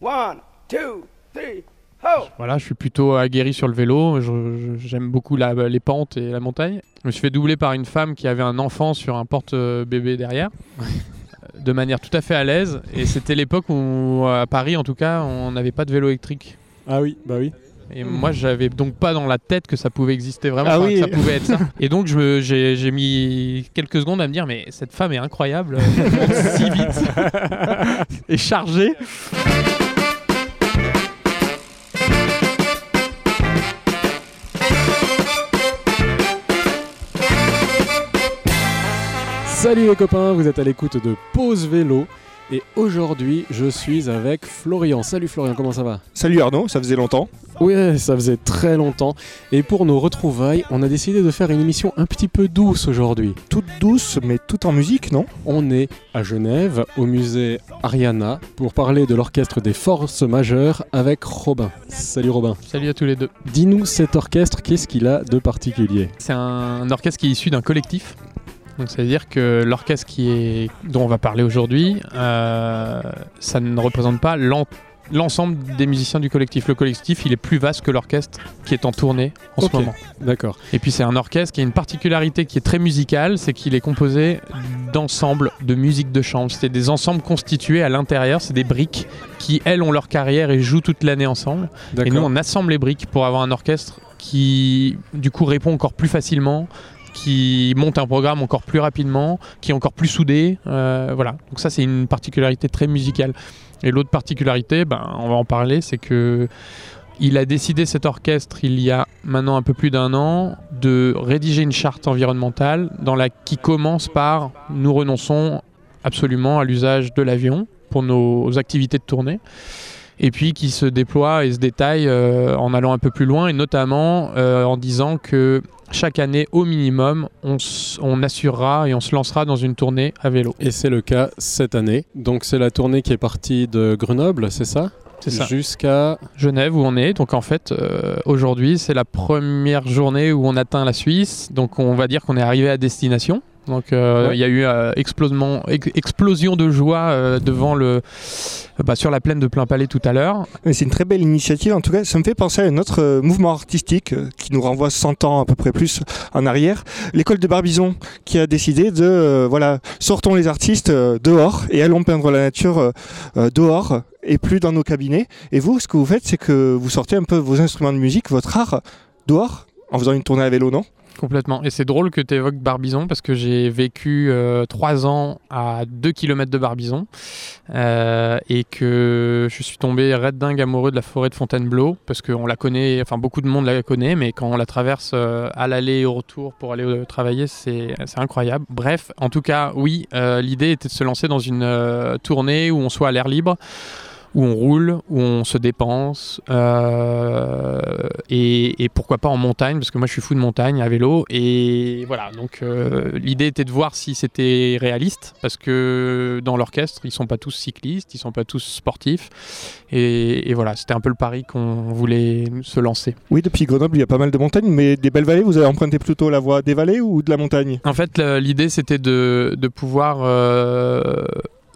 One, two, three, ho! Voilà, je suis plutôt aguerri sur le vélo. J'aime beaucoup la- les pentes et la montagne. Je me suis fait doubler par une femme qui avait un enfant sur un porte-bébé derrière. euh, De manière tout à fait à l'aise. Et c'était l'époque où, à Paris en tout cas, on n'avait pas de vélo électrique. Ah oui, bah oui. Et moi, j'avais donc pas dans la tête que ça pouvait exister vraiment, Ah oui. que ça pouvait être ça. Et donc, j'ai mis quelques secondes à me dire, mais cette femme est incroyable, elle monte si vite et chargée. Salut les copains, vous êtes à l'écoute de Pause Vélo. Et aujourd'hui, je suis avec Florian. Salut Florian, comment ça va? Salut Arnaud, ça faisait longtemps. Ouais, ça faisait très longtemps. Et pour nos retrouvailles, on a décidé de faire une émission un petit peu douce aujourd'hui. Toute douce, mais tout en musique, non? On est à Genève, au musée Ariana, pour parler de l'orchestre des forces majeures avec Robin. Salut Robin. Salut à tous les deux. Dis-nous cet orchestre, qu'est-ce qu'il a de particulier? C'est un orchestre qui est issu d'un collectif. Donc ça veut dire que l'orchestre qui est dont on va parler aujourd'hui, euh, ça ne représente pas l'en- l'ensemble des musiciens du collectif. Le collectif, il est plus vaste que l'orchestre qui est en tournée en ce moment. D'accord. Et puis c'est un orchestre qui a une particularité qui est très musicale, c'est qu'il est composé d'ensembles de musique de chambre. C'est des ensembles constitués à l'intérieur, c'est des briques qui, elles, ont leur carrière et jouent toute l'année ensemble. Et nous, on assemble les briques pour avoir un orchestre qui, du coup, répond encore plus facilement, qui monte un programme encore plus rapidement, qui est encore plus soudé. euh, voilà. Donc ça, c'est une particularité très musicale. Et l'autre particularité, ben, on va en parler, c'est que il a décidé cet orchestre il y a maintenant un peu plus d'un an de rédiger une charte environnementale dans la qui commence par nous renonçons absolument à l'usage de l'avion pour nos activités de tournée et puis qui se déploie et se détaille euh, en allant un peu plus loin et notamment euh, en disant que chaque année au minimum on, assurera et on se lancera dans une tournée à vélo. Et c'est le cas cette année. Donc c'est la tournée qui est partie de Grenoble, c'est ça? C'est ça. Jusqu'à... Genève où on est. Donc en fait, euh, aujourd'hui, c'est la première journée où on atteint la Suisse. Donc on va dire qu'on est arrivé à destination. Donc euh, il Ouais. y a eu euh, ex- explosion de joie euh, devant le, bah, sur la plaine de Plein Palais tout à l'heure. C'est une très belle initiative. En tout cas, ça me fait penser à un autre euh, mouvement artistique euh, qui nous renvoie 100 ans à peu près plus en arrière. L'école de Barbizon qui a décidé de, euh, voilà, sortons les artistes dehors et allons peindre la nature dehors et plus dans nos cabinets. Et vous, ce que vous faites, c'est que vous sortez un peu vos instruments de musique, votre art dehors en faisant une tournée à vélo, non? Complètement. Et c'est drôle que tu évoques Barbizon parce que j'ai vécu euh, trois ans à 2 km de Barbizon euh, et que je suis tombé red dingue amoureux de la forêt de Fontainebleau parce qu'on la connaît, enfin beaucoup de monde la connaît, mais quand on la traverse euh, à l'aller et au retour pour aller euh, travailler, c'est incroyable. Bref, en tout cas, oui, l'idée était de se lancer dans une tournée où on soit à l'air libre où on roule, où on se dépense, euh, et, et pourquoi pas en montagne, parce que moi je suis fou de montagne à vélo, et voilà, donc euh, l'idée était de voir si c'était réaliste, parce que dans l'orchestre, ils sont pas tous cyclistes, ils sont pas tous sportifs, et, et voilà, c'était un peu le pari qu'on voulait se lancer. Oui, depuis Grenoble, il y a pas mal de montagnes, mais des belles vallées, vous avez emprunté plutôt la voie des vallées ou de la montagne? En fait, l'idée c'était de, de pouvoir euh,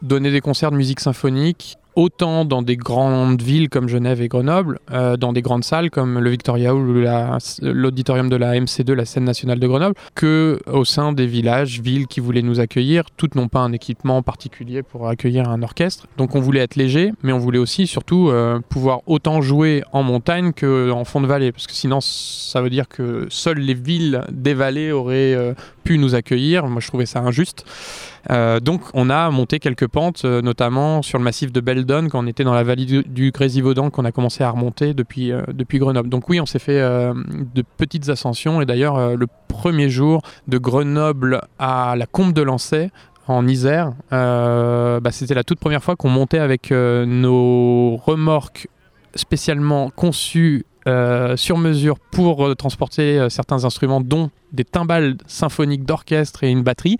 donner des concerts de musique symphonique autant dans des grandes villes comme Genève et Grenoble, euh, dans des grandes salles comme le Victoria ou la- l'auditorium de la MC2, la scène nationale de Grenoble, que au sein des villages, villes qui voulaient nous accueillir. Toutes n'ont pas un équipement particulier pour accueillir un orchestre. Donc on voulait être léger, mais on voulait aussi surtout euh, pouvoir autant jouer en montagne qu'en fond de vallée, parce que sinon ça veut dire que seules les villes des vallées auraient euh, pu nous accueillir. Moi je trouvais ça injuste. Donc on a monté quelques pentes, notamment sur le massif de Quand on était dans la vallée du, du Grésivaudan, qu'on a commencé à remonter depuis, euh, depuis Grenoble. Donc oui, on s'est fait euh, de petites ascensions, et d'ailleurs euh, le premier jour de Grenoble à la Combe de Lancey, en Isère, bah, c'était la toute première fois qu'on montait avec nos remorques spécialement conçues sur mesure pour transporter certains instruments, dont des timbales symphoniques d'orchestre et une batterie.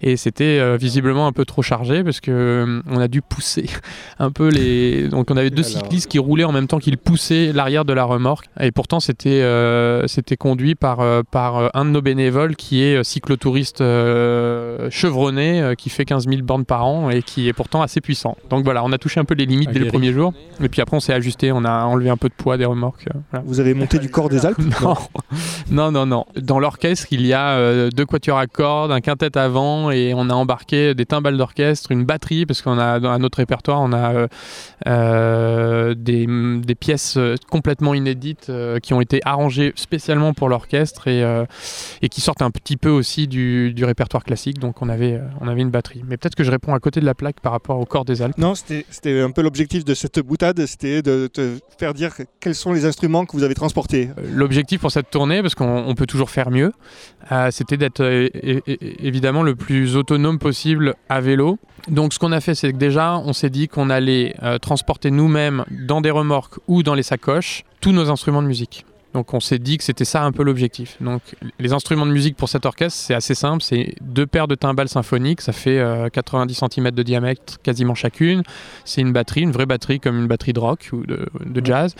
Et c'était euh, visiblement un peu trop chargé parce que euh, on a dû pousser un peu les. Donc on avait deux Alors- cyclistes qui roulaient en même temps qu'ils poussaient l'arrière de la remorque. Et pourtant c'était euh, c'était conduit par par un de nos bénévoles qui est cyclotouriste chevronné, qui fait 15 000 bornes par an et qui est pourtant assez puissant. Donc voilà, on a touché un peu les limites dès le premier jour. Et puis après on s'est ajusté, on a enlevé un peu de poids des remorques. voilà. Vous avez monté du corps des Alpes? Non, non, non, non. Dans l'orchestre, il y a euh, deux quatuors à cordes, un quintet avant, et on a embarqué des timbales d'orchestre, une batterie, parce qu'on a dans notre répertoire, on a euh, euh, des, des pièces complètement inédites qui ont été arrangées spécialement pour l'orchestre et, et qui sortent un petit peu aussi du, du répertoire classique. Donc on avait, on avait une batterie. Mais peut-être que je réponds à côté de la plaque par rapport au corps des Alpes. Non, c'était un peu l'objectif de cette boutade, c'était de te faire dire quels sont les instruments que vous avez transportés. L'objectif pour cette tournée, parce qu'on on peut toujours faire mieux, euh, c'était d'être euh, évidemment le plus autonome possible à vélo. Donc ce qu'on a fait, c'est que déjà, on s'est dit qu'on allait euh, transporter nous-mêmes dans des remorques ou dans les sacoches tous nos instruments de musique. Donc on s'est dit que c'était ça un peu l'objectif. Donc les instruments de musique pour cet orchestre, c'est assez simple, c'est deux paires de timbales symphoniques, ça fait euh, 90 cm de diamètre quasiment chacune. C'est une batterie, une vraie batterie comme une batterie de rock ou de, de jazz.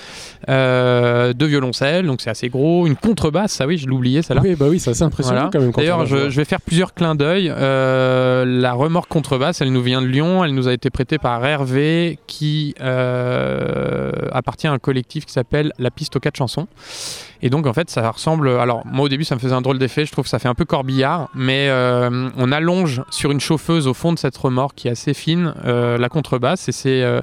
Euh, deux violoncelles, donc c'est assez gros. Une contrebasse, ça oui, je l'oubliais, celle-là. Oui, bah oui, c'est assez impressionnant Voilà. quand même. D'ailleurs, je, vais faire plusieurs clins d'œil. Euh, la remorque contrebasse, elle nous vient de Lyon. Elle nous a été prêtée par Hervé, qui euh, appartient à un collectif qui s'appelle La Piste aux quatre chansons. Et donc, en fait, ça ressemble. Alors, moi, au début, ça me faisait un drôle d'effet. Je trouve que ça fait un peu corbillard. Mais euh, on allonge sur une chauffeuse au fond de cette remorque qui est assez fine euh, la contrebasse. Et c'est. Euh,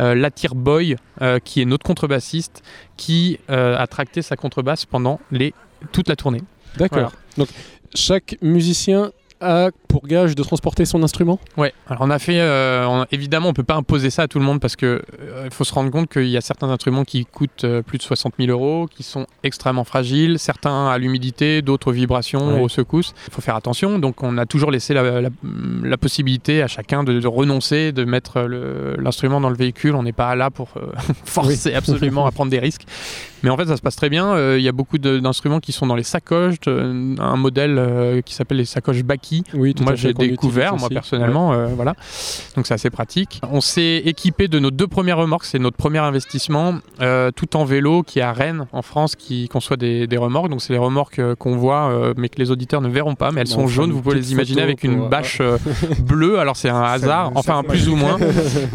euh, Latir Boy, qui est notre contrebassiste, qui a tracté sa contrebasse pendant les, toute la tournée. D'accord. Voilà. Donc, chaque musicien a pour gage de transporter son instrument Ouais, alors on a fait. euh, on- évidemment, on peut pas imposer ça à tout le monde parce que euh, faut se rendre compte qu'il y a certains instruments qui coûtent euh, plus de 60 000 euros, qui sont extrêmement fragiles, certains à l'humidité, d'autres aux vibrations, Ouais. aux secousses. Il faut faire attention. Donc, on a toujours laissé la, la- la possibilité à chacun de, de renoncer, de mettre l'instrument dans le véhicule. On n'est pas là pour euh, forcer absolument à prendre des risques. Mais en fait, ça se passe très bien. Euh, Il y a beaucoup d'instruments qui sont dans les sacoches, un modèle euh, qui s'appelle les sacoches Baki, Oui, tout moi j'ai découvert, moi personnellement, euh, voilà. Donc c'est assez pratique. On s'est équipé de nos deux premières remorques, c'est notre premier investissement, tout en vélo, qui est à Rennes, en France, qui conçoit des, des remorques. Donc c'est les remorques qu'on voit, mais que les auditeurs ne verront pas, mais elles Bon, sont jaunes. une Vous pouvez les imaginer avec une bâche bleue. Alors c'est un hasard, enfin plus ou moins.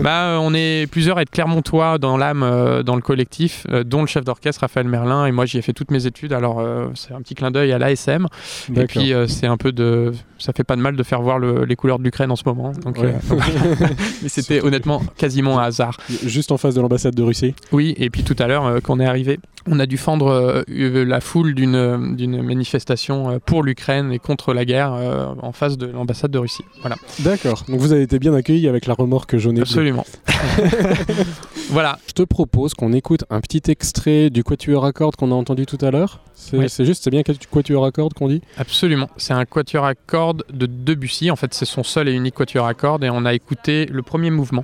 bah, on est plusieurs à être Clermontois dans l'âme, dans le collectif, dont le chef d'orchestre Raphaël Merlin. Et moi j'y ai fait toutes mes études. Alors euh, c'est un petit clin d'œil à l'ASM. Et puis euh, c'est un peu de, ça fait pas de mal de faire voir le- les couleurs de l'Ukraine en ce moment. Donc, Ouais. euh, mais c'était honnêtement quasiment un hasard. Juste en face de l'ambassade de Russie. Oui, et puis tout à l'heure quand on est arrivé, on a dû fendre la foule d'une d'une manifestation pour l'Ukraine et contre la guerre en face de l'ambassade de Russie. Voilà, D'accord. Donc vous avez été bien accueilli avec la remorque jaune et absolument. voilà, Je te propose qu'on écoute un petit extrait du quatuor à cordes qu'on a entendu tout à l'heure. C'est Oui. juste, c'est bien quatuor à cordes qu'on dit? Absolument. C'est un quatuor à cordes de Debussy. En fait, c'est son seul et unique quatuor à cordes et on a écouté le premier mouvement.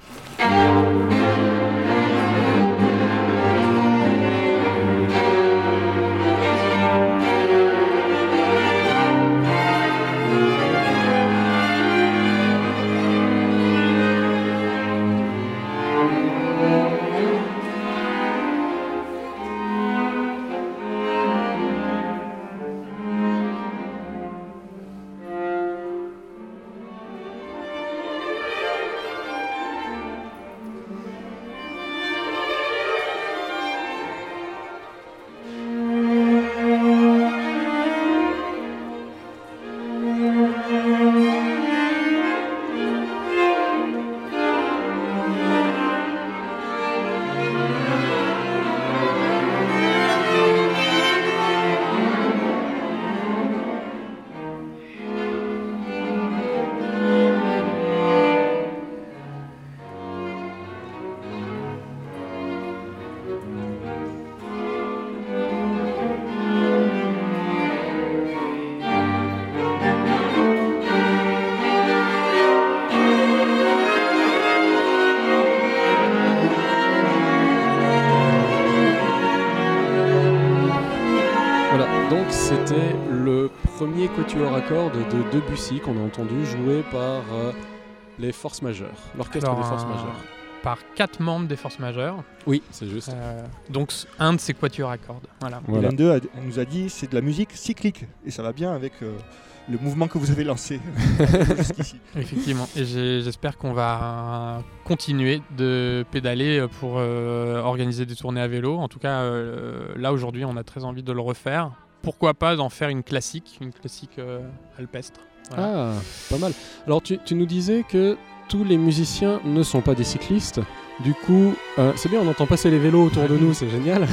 Quatuor à cordes de Debussy qu'on a entendu joué par euh, les forces majeures, l'orchestre des forces un- majeures. Par quatre membres des forces majeures. Oui, c'est juste. Euh, donc un de ces quatuors à cordes. Voilà. Voilà. L'un d'eux a- nous a dit c'est de la musique cyclique et ça va bien avec euh, le mouvement que vous avez lancé jusqu'ici. Effectivement. Et j'espère qu'on va continuer de pédaler pour euh, organiser des tournées à vélo. En tout cas, euh, là aujourd'hui, on a très envie de le refaire. Pourquoi pas d'en faire une classique, une classique euh, alpestre. Voilà. Ah, pas mal. Alors, tu, tu nous disais que tous les musiciens ne sont pas des cyclistes. Du coup, euh, c'est bien, on entend passer les vélos autour de nous, c'est génial.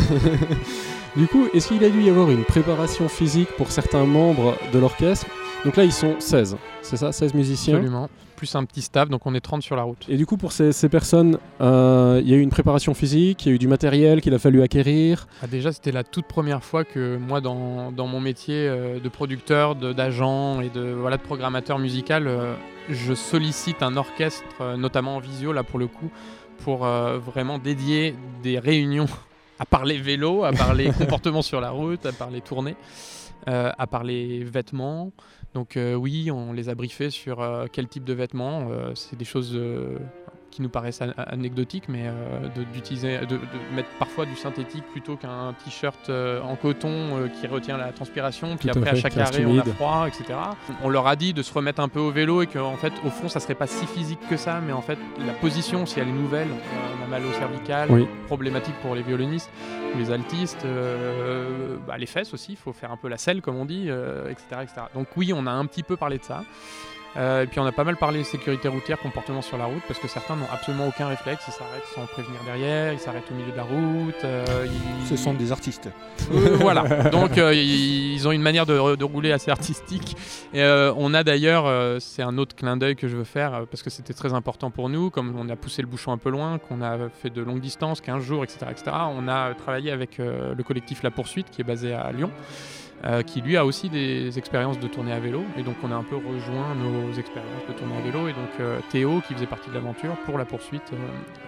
du coup, est-ce qu'il a dû y avoir une préparation physique pour certains membres de l'orchestre Donc là, ils sont 16, c'est ça 16 musiciens Absolument. Plus un petit staff, donc on est 30 sur la route. Et du coup, pour ces, ces personnes, euh, il y a eu une préparation physique, il y a eu du matériel qu'il a fallu acquérir. Ah, déjà, c'était la toute première fois que moi, dans, dans mon métier euh, de producteur, de- d'agent et de, voilà, de programmateur musical, euh, je sollicite un orchestre, notamment en visio, là pour le coup, pour vraiment dédier des réunions à parler vélo, à parler comportement sur la route, à parler tournée, euh, à parler vêtements. Donc euh, oui, on les a briefés sur euh, quel type de vêtements. euh, c'est des choses qui nous paraissent an- anecdotiques, mais euh, de, d'utiliser, de, de mettre parfois du synthétique plutôt qu'un t-shirt euh, en coton euh, qui retient la transpiration, puis Tout après à fait, chaque arrêt on a froid, etc. On leur a dit de se remettre un peu au vélo et qu'en fait au fond ça serait pas si physique que ça, mais en fait la position si elle est nouvelle, on a mal au cervical, Oui. problématique pour les violonistes, les altistes, bah, les fesses aussi, il faut faire un peu la selle comme on dit, etc., etc. Donc oui, on a un petit peu parlé de ça. Euh, et puis on a pas mal parlé sécurité routière, comportement sur la route, parce que certains n'ont absolument aucun réflexe, ils s'arrêtent sans prévenir derrière, ils s'arrêtent au milieu de la route. euh, ils- Ce sont des artistes. euh, voilà, donc ils ont une manière de, de rouler assez artistique. Et on a d'ailleurs, c'est un autre clin d'œil que je veux faire, parce que c'était très important pour nous, comme on a poussé le bouchon un peu loin, qu'on a fait de longues distances, 15 jours, etc. etc. on a travaillé avec le collectif La Poursuite, qui est basé à Lyon. Euh, qui lui a aussi des expériences de tournée à vélo. Et donc on a un peu rejoint nos expériences de tournée à vélo. Et donc euh, Théo qui faisait partie de l'aventure pour la poursuite euh,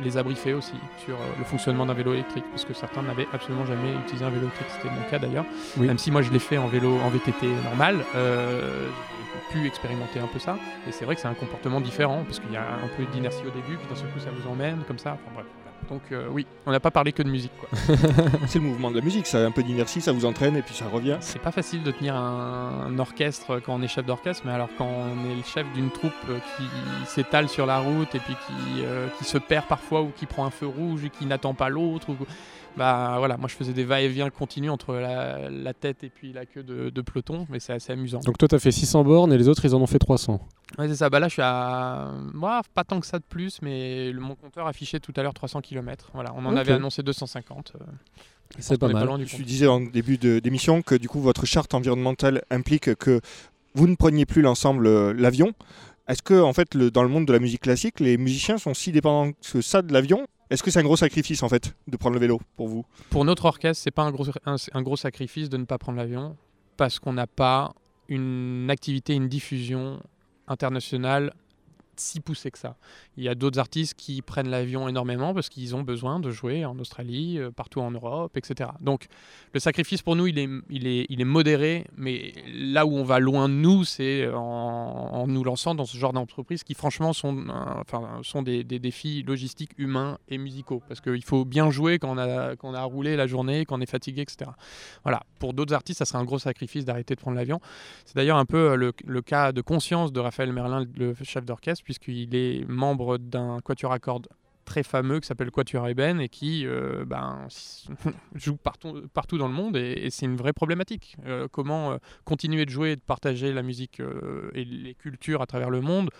les a briefés aussi sur euh, le fonctionnement d'un vélo électrique. Parce que certains n'avaient absolument jamais utilisé un vélo électrique. C'était mon cas d'ailleurs. Oui. même si moi je l'ai fait en vélo en VTT normal euh, j'ai pu expérimenter un peu ça. Et c'est vrai que c'est un comportement différent parce qu'il y a un peu d'inertie au début puis d'un seul coup ça vous emmène comme ça. Enfin bref. Donc euh, oui on n'a pas parlé que de musique C'est le mouvement de la musique, ça a un peu d'inertie, ça vous entraîne et puis ça revient. c'est pas facile de tenir un, un orchestre quand on est chef d'orchestre, mais alors quand on est le chef d'une troupe euh, qui s'étale sur la route et puis qui, euh, qui se perd parfois ou qui prend un feu rouge et qui n'attend pas l'autre, ou- bah voilà, moi je faisais des va-et-vient continus entre la, la tête et puis la queue de, de peloton, mais c'est assez amusant. Donc toi, tu as fait 600 bornes et les autres, ils en ont fait 300. Ouais, c'est ça, bah là je suis à. Moi, pas tant que ça de plus, mais le, mon compteur affichait tout à l'heure 300 km. Voilà, on en avait annoncé 250. euh, C'est pas mal. loin du Je compte. disais en début de- d'émission que du coup votre charte environnementale implique que vous ne preniez plus l'ensemble euh, l'avion. Est-ce que en fait dans le monde de la musique classique, les musiciens sont si dépendants que ça de l'avion? Est-ce que c'est un gros sacrifice en fait de prendre le vélo pour vous? Pour notre orchestre, c'est pas un gros, un gros sacrifice de ne pas prendre l'avion parce qu'on n'a pas une activité, une diffusion internationale si poussée que ça. Il y a d'autres artistes qui prennent l'avion énormément parce qu'ils ont besoin de jouer en Australie, euh, partout en Europe, etc. Donc le sacrifice pour nous, il est, modéré, mais là où on va loin nous, c'est en, nous lançant dans ce genre d'entreprise qui franchement sont, euh, des, défis logistiques humains et musicaux. Parce qu'il faut bien jouer quand on, a, roulé la journée, quand on est fatigué, etc. Voilà. Pour d'autres artistes, ça serait un gros sacrifice d'arrêter de prendre l'avion. C'est d'ailleurs un peu euh, le cas de conscience de Raphaël Merlin, le chef d'orchestre, puisqu'il est membre d'un quatuor à cordes très fameux qui s'appelle Quatuor Eben et qui euh, ben, joue partout, partout dans le monde et, et c'est une vraie problématique. Euh, comment euh, continuer de jouer et de partager la musique et les cultures à travers le monde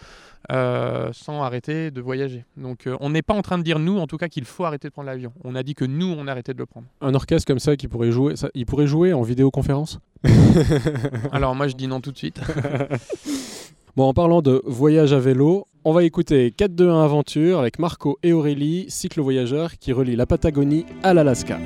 sans arrêter de voyager. Donc on n'est pas en train de dire nous en tout cas qu'il faut arrêter de prendre l'avion. On a dit que nous on arrêtait de le prendre. Un orchestre comme ça qui pourrait jouer, ça, il pourrait jouer en vidéoconférence? Alors moi je dis non tout de suite. Bon, en parlant de voyage à vélo, on va écouter 4-2-1 Aventure avec Marco et Aurélie, cyclo-voyageurs qui relient la Patagonie à l'Alaska.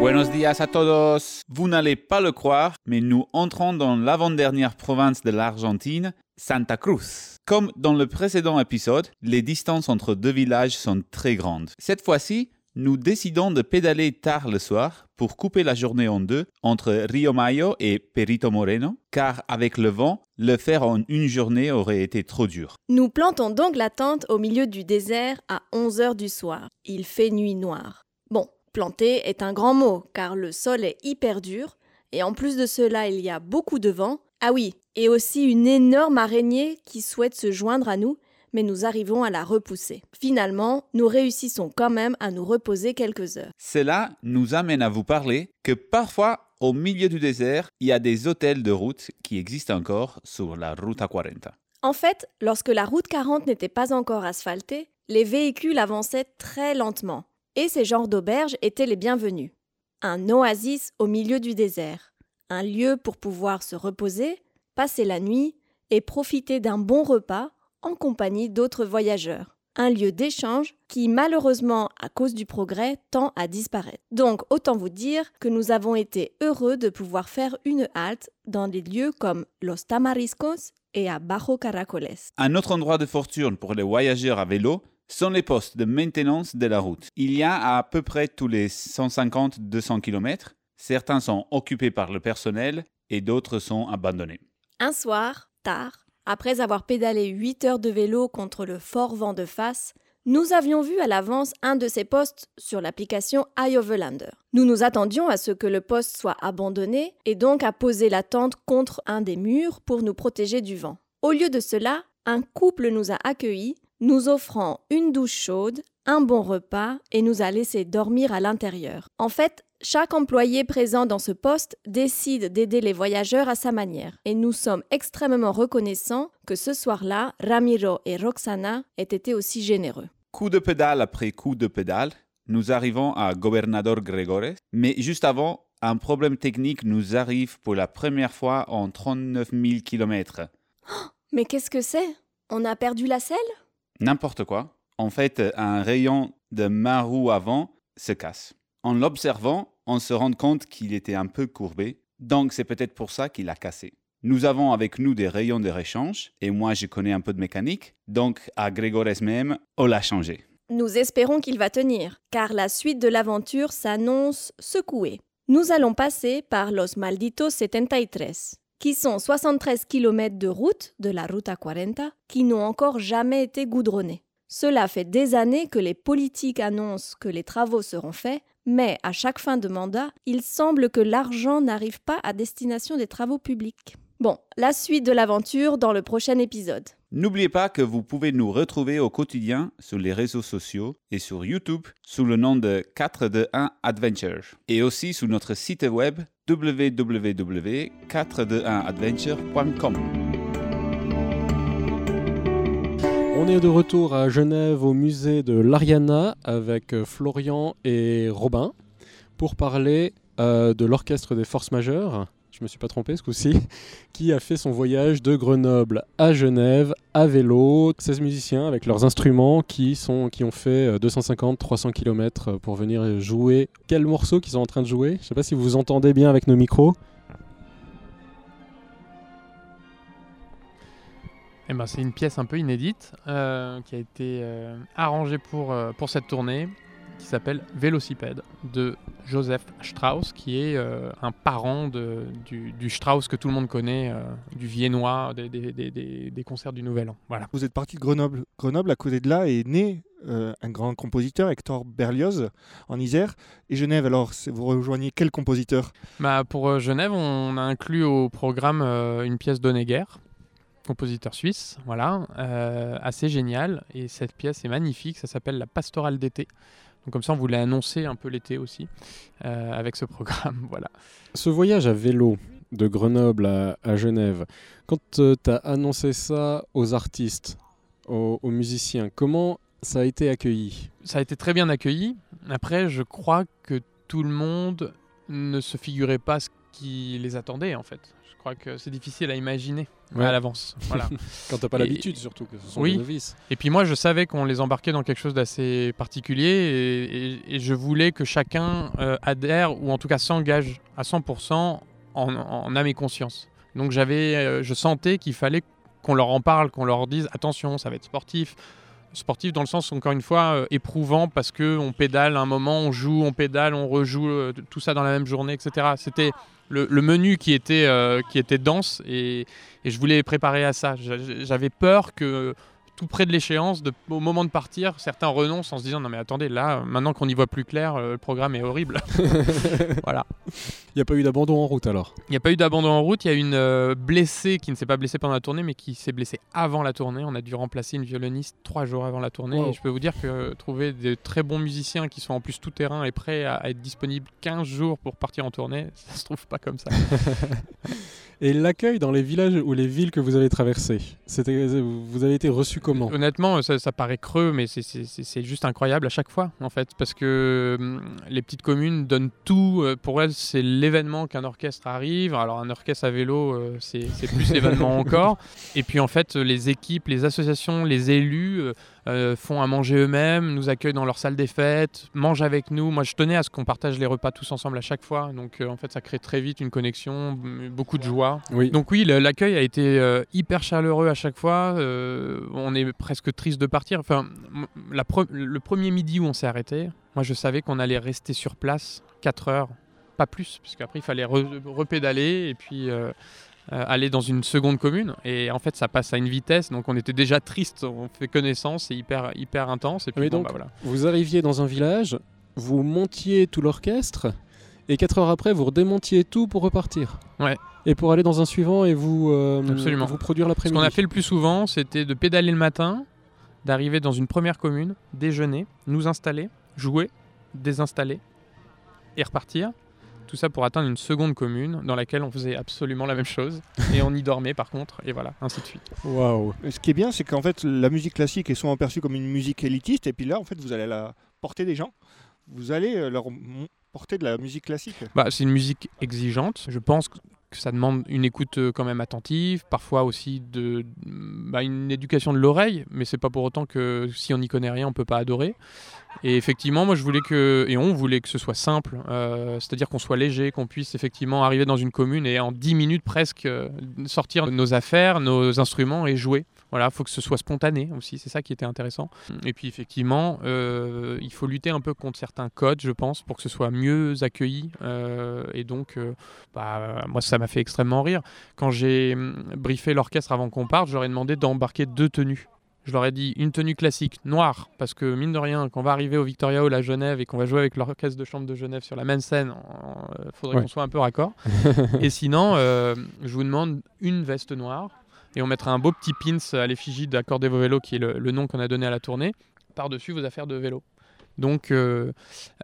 Buenos días a todos. Vous n'allez pas le croire, mais nous entrons dans l'avant-dernière province de l'Argentine, Santa Cruz. Comme dans le précédent épisode, les distances entre deux villages sont très grandes. Cette fois-ci, nous décidons de pédaler tard le soir pour couper la journée en deux entre Rio Mayo et Perito Moreno, car avec le vent, le faire en une journée aurait été trop dur. Nous plantons donc la tente au milieu du désert à 11 heures du soir. Il fait nuit noire. Bon, planter est un grand mot, car le sol est hyper dur, et en plus de cela, il y a beaucoup de vent. Ah oui, et aussi une énorme araignée qui souhaite se joindre à nous, mais nous arrivons à la repousser. Finalement, nous réussissons quand même à nous reposer quelques heures. Cela nous amène à vous parler que parfois, au milieu du désert, il y a des hôtels de route qui existent encore sur la Ruta 40. En fait, lorsque la route 40 n'était pas encore asphaltée, les véhicules avançaient très lentement, et ces genres d'auberges étaient les bienvenus. Un oasis au milieu du désert, un lieu pour pouvoir se reposer, passer la nuit et profiter d'un bon repas en compagnie d'autres voyageurs. Un lieu d'échange qui, malheureusement, à cause du progrès, tend à disparaître. Donc, autant vous dire que nous avons été heureux de pouvoir faire une halte dans des lieux comme Los Tamariscos et à Bajo Caracoles. Un autre endroit de fortune pour les voyageurs à vélo sont les postes de maintenance de la route. Il y a à peu près tous les 150-200 km. Certains sont occupés par le personnel et d'autres sont abandonnés. Un soir, tard, après avoir pédalé 8 heures de vélo contre le fort vent de face, nous avions vu à l'avance un de ces postes sur l'application iOverlander. Nous nous attendions à ce que le poste soit abandonné et donc à poser la tente contre un des murs pour nous protéger du vent. Au lieu de cela, un couple nous a accueillis, nous offrant une douche chaude, un bon repas et nous a laissé dormir à l'intérieur. En fait, chaque employé présent dans ce poste décide d'aider les voyageurs à sa manière, et nous sommes extrêmement reconnaissants que ce soir-là, Ramiro et Roxana aient été aussi généreux. Coup de pédale après coup de pédale, nous arrivons à Gobernador Gregores, mais juste avant, un problème technique nous arrive pour la première fois en 39 000 km. Mais qu'est-ce que c'est? On a perdu la selle? N'importe quoi. En fait, un rayon de main avant se casse. En l'observant, on se rend compte qu'il était un peu courbé, donc c'est peut-être pour ça qu'il a cassé. Nous avons avec nous des rayons de réchange, et moi je connais un peu de mécanique, donc à Grégores même, on l'a changé. Nous espérons qu'il va tenir, car la suite de l'aventure s'annonce secouée. Nous allons passer par Los Malditos 73, qui sont 73 km de route de la Ruta 40 qui n'ont encore jamais été goudronnés. Cela fait des années que les politiques annoncent que les travaux seront faits, mais à chaque fin de mandat, il semble que l'argent n'arrive pas à destination des travaux publics. Bon, la suite de l'aventure dans le prochain épisode. N'oubliez pas que vous pouvez nous retrouver au quotidien sur les réseaux sociaux et sur YouTube sous le nom de 421 Adventure et aussi sur notre site web www.421adventure.com. On est de retour à Genève au musée de l'Ariana avec euh, Florian et Robin pour parler euh, de l'orchestre des forces majeures. Je me suis pas trompé ce coup-ci, qui a fait son voyage de Grenoble à Genève à vélo. 16 musiciens avec leurs instruments qui, sont, qui ont fait 250-300 km pour venir jouer. Quel morceau qu'ils sont en train de jouer? Je sais pas si vous entendez bien avec nos micros. Eh ben, c'est une pièce un peu inédite euh, qui a été euh, arrangée pour, euh, pour cette tournée qui s'appelle Vélocipède de Joseph Strauss qui est un parent de, du, du Strauss que tout le monde connaît, du viennois, des, des- des- des- des concerts du Nouvel An. Voilà. Vous êtes parti de Grenoble. Grenoble, à côté de là, est né un grand compositeur, Hector Berlioz, en Isère. Et Genève, alors, vous rejoignez quel compositeur? Bah, pour Genève, on a inclus au programme une pièce d'Honegger, compositeur suisse, voilà, euh, assez génial. Et cette pièce est magnifique, ça s'appelle La Pastorale d'été. Donc comme ça, on voulait annoncer un peu l'été aussi euh, avec ce programme, voilà. Ce voyage à vélo de Grenoble à, à Genève, quand tu as annoncé ça aux artistes, aux, aux musiciens, comment ça a été accueilli? Ça a été très bien accueilli. Après, je crois que tout le monde ne se figurait pas ce qui les attendait en fait. Je crois que c'est difficile à imaginer Ouais. à l'avance. Voilà. Quand t'as pas l'habitude surtout, que ce sont Oui. des novices. Et puis moi, je savais qu'on les embarquait dans quelque chose d'assez particulier et, et- et je voulais que chacun euh, adhère ou en tout cas s'engage à 100% en, en âme et conscience. Donc j'avais, euh, je sentais qu'il fallait qu'on leur en parle, qu'on leur dise attention, ça va être sportif. sportif dans le sens encore une fois euh, éprouvant parce que on pédale un moment, on joue, on pédale, on rejoue euh, tout ça dans la même journée, etc. C'était le, menu qui était euh, qui était dense et, je voulais préparer à ça. J'a- J'avais peur que tout près de l'échéance, au moment de partir, certains renoncent en se disant non mais attendez là, maintenant qu'on y voit plus clair, euh, le programme est horrible. voilà. Il n'y a pas eu d'abandon en route alors? Il n'y a pas eu d'abandon en route. Il y a une euh, blessée qui ne s'est pas blessée pendant la tournée, mais qui s'est blessée avant la tournée. On a dû remplacer une violoniste trois jours avant la tournée. Wow. Et je peux vous dire que euh, trouver de très bons musiciens qui sont en plus tout terrain et prêts à, à être disponibles 15 jours pour partir en tournée, ça se trouve pas comme ça. Et l'accueil dans les villages ou les villes que vous avez traversées, vous avez été reçu comment? Honnêtement, ça, ça paraît creux, mais c'est- juste incroyable à chaque fois, en fait, parce que hum, les petites communes donnent tout. euh, Pour elles, c'est l'événement qu'un orchestre arrive. Alors, un orchestre à vélo, euh, c'est plus l'événement encore. Et puis, en fait, les équipes, les associations, les élus euh, euh, font à manger eux-mêmes, nous accueillent dans leur salle des fêtes, mangent avec nous. Moi, je tenais à ce qu'on partage les repas tous ensemble à chaque fois. Donc, euh, en fait, ça crée très vite une connexion, beaucoup de joie. Oui. Donc oui, l'accueil a été euh, hyper chaleureux à chaque fois. euh, on est presque triste de partir. Enfin, m- la pre- le premier midi où on s'est arrêté, moi je savais qu'on allait rester sur place 4 heures, pas plus, parce qu'après il fallait re- repédaler et puis euh, euh, aller dans une seconde commune. Et en fait, ça passe à une vitesse. Donc on était déjà triste. On fait connaissance, c'est hyper hyper intense. Et puis Mais bon, donc- bah, voilà. Vous arriviez dans un village, vous montiez tout l'orchestre, et 4 heures après, vous redémontiez tout pour repartir. Ouais. Et pour aller dans un suivant et vous, euh, Absolument. vous produire Ce l'après-midi. qu'on a fait le plus souvent, c'était de pédaler le matin, d'arriver dans une première commune, déjeuner, nous installer, jouer, désinstaller et repartir. Tout ça pour atteindre une seconde commune dans laquelle on faisait absolument la même chose. Et on y dormait par contre, et voilà, ainsi de suite. Waouh. Ce qui est bien, c'est qu'en fait, la musique classique est souvent perçue comme une musique élitiste, et puis là, en fait, vous allez la porter des gens. Vous allez euh, leur porter de la musique classique? Bah, c'est une musique exigeante. Je pense que que ça demande une écoute euh, quand même attentive, parfois aussi de, bah, une éducation de l'oreille, mais c'est pas pour autant que si on n'y connaît rien, on peut pas adorer. Et effectivement, moi je voulais que, et on voulait que ce soit simple, euh, c'est-à-dire qu'on soit léger, qu'on puisse effectivement arriver dans une commune et en 10 minutes presque euh, sortir nos affaires, nos instruments et jouer. Voilà, il faut que ce soit spontané aussi, c'est ça qui était intéressant. Et puis effectivement, euh, il faut lutter un peu contre certains codes, je pense, pour que ce soit mieux accueilli. euh, et donc, euh, bah, moi, ça m'a fait extrêmement rire. Quand j'ai hum, briefé l'orchestre avant qu'on parte, j'aurais demandé d'embarquer deux tenues. Je leur ai dit une tenue classique noire, parce que mine de rien, quand on va arriver au Victoria Hall à Genève et qu'on va jouer avec l'orchestre de chambre de Genève sur la même scène, il faudrait Ouais. qu'on soit un peu raccord. et sinon, je vous demande une veste noire et on mettra un beau petit pins à l'effigie d'Accordez vos vélos, qui est le, le nom qu'on a donné à la tournée, par-dessus vos affaires de vélo. Donc, euh,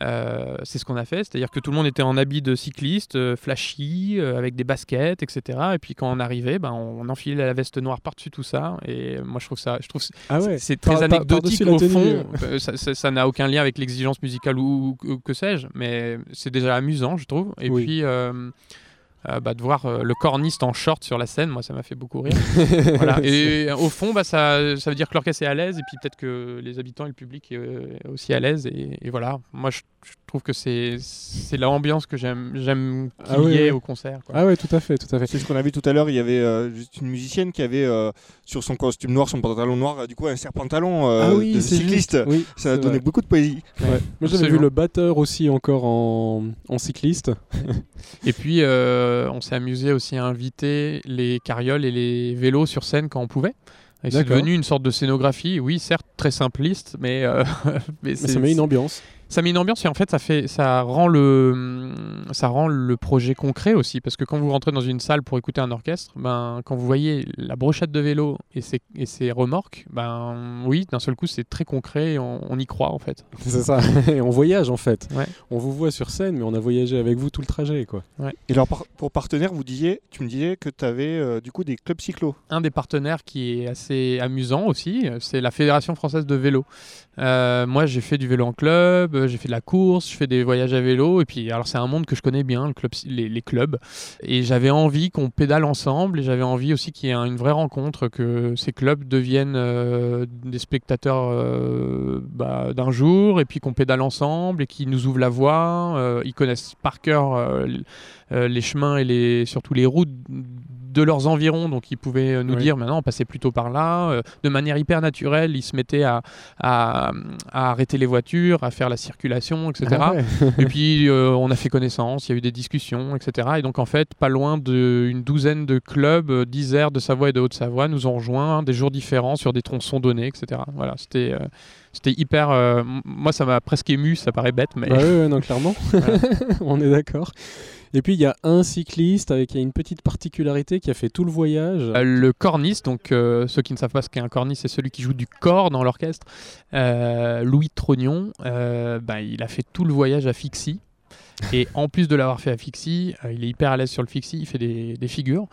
euh, c'est ce qu'on a fait, c'est-à-dire que tout le monde était en habit de cycliste, euh, flashy, avec des baskets, etc. Et puis quand on arrivait, ben, on enfilait la veste noire par-dessus tout ça. Et moi, je trouve ça, je trouve Ah ouais. c'est très par- anecdotique au fond. ça- n'a aucun lien avec l'exigence musicale ou, ou- ou que sais-je, mais c'est déjà amusant, je trouve. Et Oui. puis. Euh, bah, de voir euh, le corniste en short sur la scène, moi ça m'a fait beaucoup rire. Voilà. Et au fond, bah, ça, ça veut dire que l'orchestre est à l'aise et puis peut-être que les habitants et le public est euh, aussi à l'aise. Et, et voilà, moi je, je trouve que c'est c'est l'ambiance que j'aime j'aime qu'il Ah oui, y ait oui. au concert. quoi. Ah ouais, tout à fait, tout à fait. C'est ce qu'on a vu tout à l'heure. Il y avait euh, juste une musicienne qui avait euh, sur son costume noir, son pantalon noir, euh, du coup un serpentalon euh, ah oui, de c'est cycliste. Ça a donné vrai. beaucoup de poésie. Ouais. Moi j'avais vu le batteur aussi encore en, en cycliste. Et puis euh, on s'est amusé aussi à inviter les carrioles et les vélos sur scène quand on pouvait. Et c'est devenu une sorte de scénographie, oui, certes très simpliste, mais, euh, mais ça met une ambiance. Ça met une ambiance et en fait ça fait ça rend le ça rend le projet concret aussi parce que quand vous rentrez dans une salle pour écouter un orchestre ben quand vous voyez la brochette de vélo et ses, et ses remorques ben oui d'un seul coup c'est très concret et on, on y croit en fait C'est ça. Et on voyage en fait. Ouais. On vous voit sur scène, mais on a voyagé avec vous tout le trajet, quoi. Et alors par- pour partenaire, vous disiez, tu me disais que tu avais du coup des clubs cyclo. un des partenaires qui est assez amusant aussi, euh, c'est la Fédération française de vélo. Euh, moi, j'ai fait du vélo en club, euh, j'ai fait de la course, je fais des voyages à vélo. Et puis, alors, c'est un monde que je connais bien, les, clubs. Et j'avais envie qu'on pédale ensemble et j'avais envie aussi qu'il y ait un- une vraie rencontre, que ces clubs deviennent euh, des spectateurs bah, d'un jour et puis qu'on pédale ensemble et qu'ils nous ouvrent la voie. Ils connaissent par cœur les chemins et les, surtout les routes de leurs environs, donc ils pouvaient euh, nous Oui. dire maintenant passez plutôt par là. Euh, de manière hyper naturelle, ils se mettaient à, à- à arrêter les voitures, à faire la circulation, etc. Ah ouais. Et puis euh, on a fait connaissance, il y a eu des discussions, etc. Et donc en fait, pas loin d'une douzaine de clubs d'Isère, de Savoie et de Haute-Savoie nous ont rejoints des jours différents sur des tronçons donnés, etc. Voilà, c'était euh, c'était hyper. euh, moi, ça m'a presque ému, ça paraît bête, mais Bah ouais, non, clairement. On est d'accord. Et puis il y a un cycliste avec une petite particularité qui a fait tout le voyage. Euh, le corniste, donc euh, ceux qui ne savent pas ce qu'est un corniste, c'est celui qui joue du corps dans l'orchestre. Euh, Louis Trognon, bah, il a fait tout le voyage à Fixie. Et en plus de l'avoir fait à Fixie, il est hyper à l'aise sur le Fixie, il fait des figures.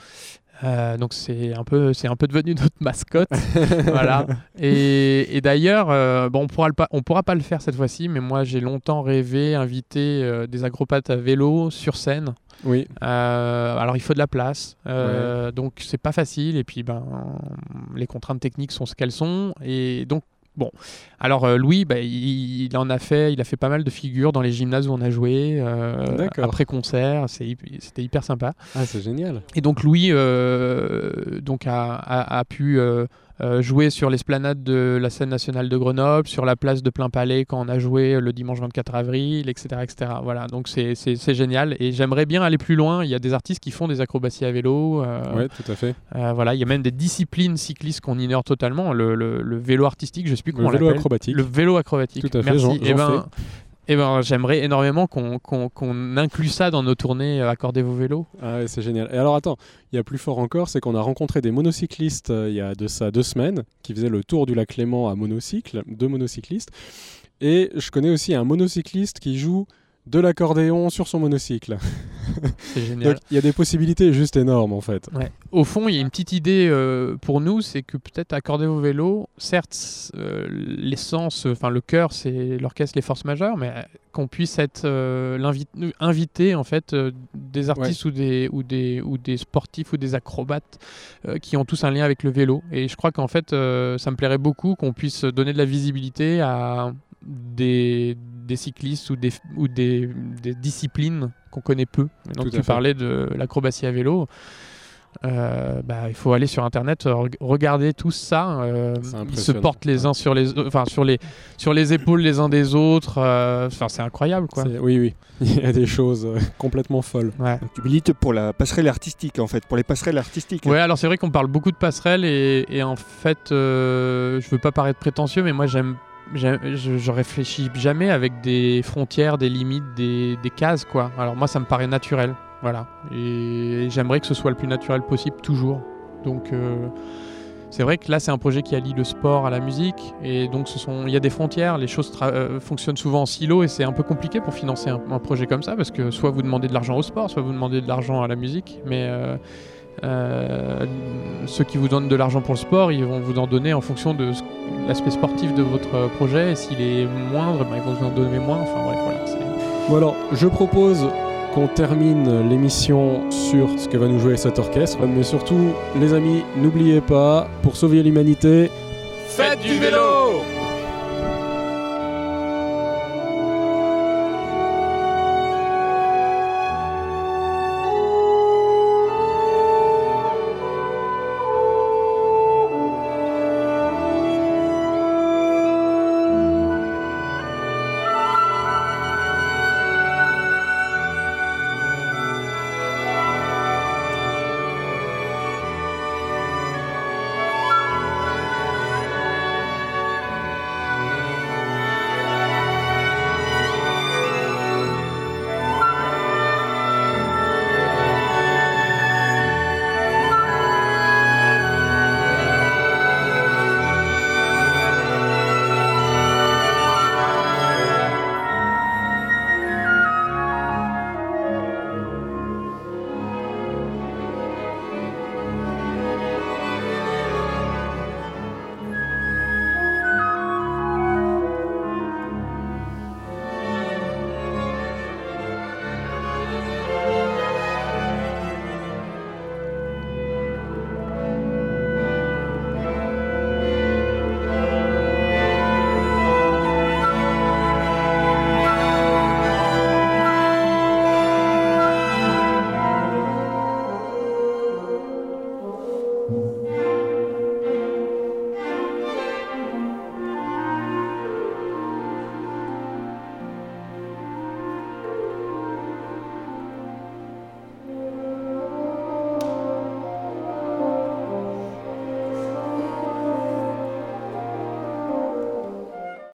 Euh, donc c'est un peu c'est un peu devenu notre mascotte. Voilà. Et, et d'ailleurs euh, bon on pourra le pas on pourra pas le faire cette fois-ci mais moi j'ai longtemps rêvé inviter euh, des acrobates à vélo sur scène. Oui, euh, alors il faut de la place, euh, donc c'est pas facile. Et puis ben les contraintes techniques sont ce qu'elles sont. Et donc bon, alors euh, Louis, bah, il, il en a fait, il a fait pas mal de figures dans les gymnases où on a joué euh, après concert. C'était hyper sympa. ah, c'est génial. Et donc Louis euh, donc a, a- a pu euh, jouer sur l'esplanade de la scène nationale de Grenoble, sur la place de Plein Palais quand on a joué le dimanche 24 avril, etc. etc. Voilà, donc c'est- génial. Et j'aimerais bien aller plus loin. Il y a des artistes qui font des acrobaties à vélo. euh, Ouais, tout à fait. euh, voilà, il y a même des disciplines cyclistes qu'on ignore totalement. Le, le- le vélo artistique, je sais plus Le comment on vélo acrobatique. Le vélo acrobatique. Tout à fait, Merci. Eh ben, eh ben, j'aimerais énormément qu'on inclue ça dans nos tournées euh, Accordez vos vélos. Ah c'est génial. Et alors attends, il y a plus fort encore, c'est qu'on a rencontré des monocyclistes euh, il y a de ça deux semaines qui faisaient le tour du lac Léman à monocycle, deux monocyclistes. Et je connais aussi un monocycliste qui joue de l'accordéon sur son monocycle. C'est génial. Donc il y a des possibilités juste énormes en fait. Ouais. Au fond, il y a une petite idée euh, pour nous, c'est que peut-être accorder vos vélos, certes, euh, l'essence, enfin le cœur, c'est l'orchestre, les forces majeures, mais euh, qu'on puisse être euh, invité en fait des artistes ou des ou des ou des sportifs ou des acrobates qui ont tous un lien avec le vélo. Et je crois qu'en fait, ça me plairait beaucoup qu'on puisse donner de la visibilité à des, des cyclistes ou des, ou des, des disciplines qu'on connaît peu. Et donc tu fait. parlais de l'acrobatie à vélo. Euh, bah, il faut aller sur internet, euh, reg- regarder tout ça. euh, ils se portent les uns sur les, enfin sur les, sur les épaules les uns des autres. euh, Enfin, c'est incroyable, quoi. Oui, oui. Il y a des choses complètement folles. Ouais. Tu milites pour la passerelle artistique, en fait, pour les passerelles artistiques. Ouais, alors c'est vrai qu'on parle beaucoup de passerelles et, et en fait, euh, je veux pas paraître prétentieux, mais moi j'aime- je, réfléchis jamais avec des frontières, des limites, des, cases, quoi. Alors moi, ça me paraît naturel, voilà. Et j'aimerais que ce soit le plus naturel possible toujours. Donc euh, c'est vrai que là, c'est un projet qui allie le sport à la musique et donc il y a des frontières. Les choses euh, fonctionnent souvent en silo et c'est un peu compliqué pour financer un, un projet comme ça parce que soit vous demandez de l'argent au sport, soit vous demandez de l'argent à la musique, mais euh, euh, ceux qui vous donnent de l'argent pour le sport, ils vont vous en donner en fonction de l'aspect sportif de votre euh, projet. Et s'il est moindre, ben, ils vont vous en donner moins. Enfin bref, voilà. Bon alors, je propose qu'on termine l'émission sur ce que va nous jouer cet orchestre. Mais surtout, les amis, n'oubliez pas, pour sauver l'humanité, Faites du vélo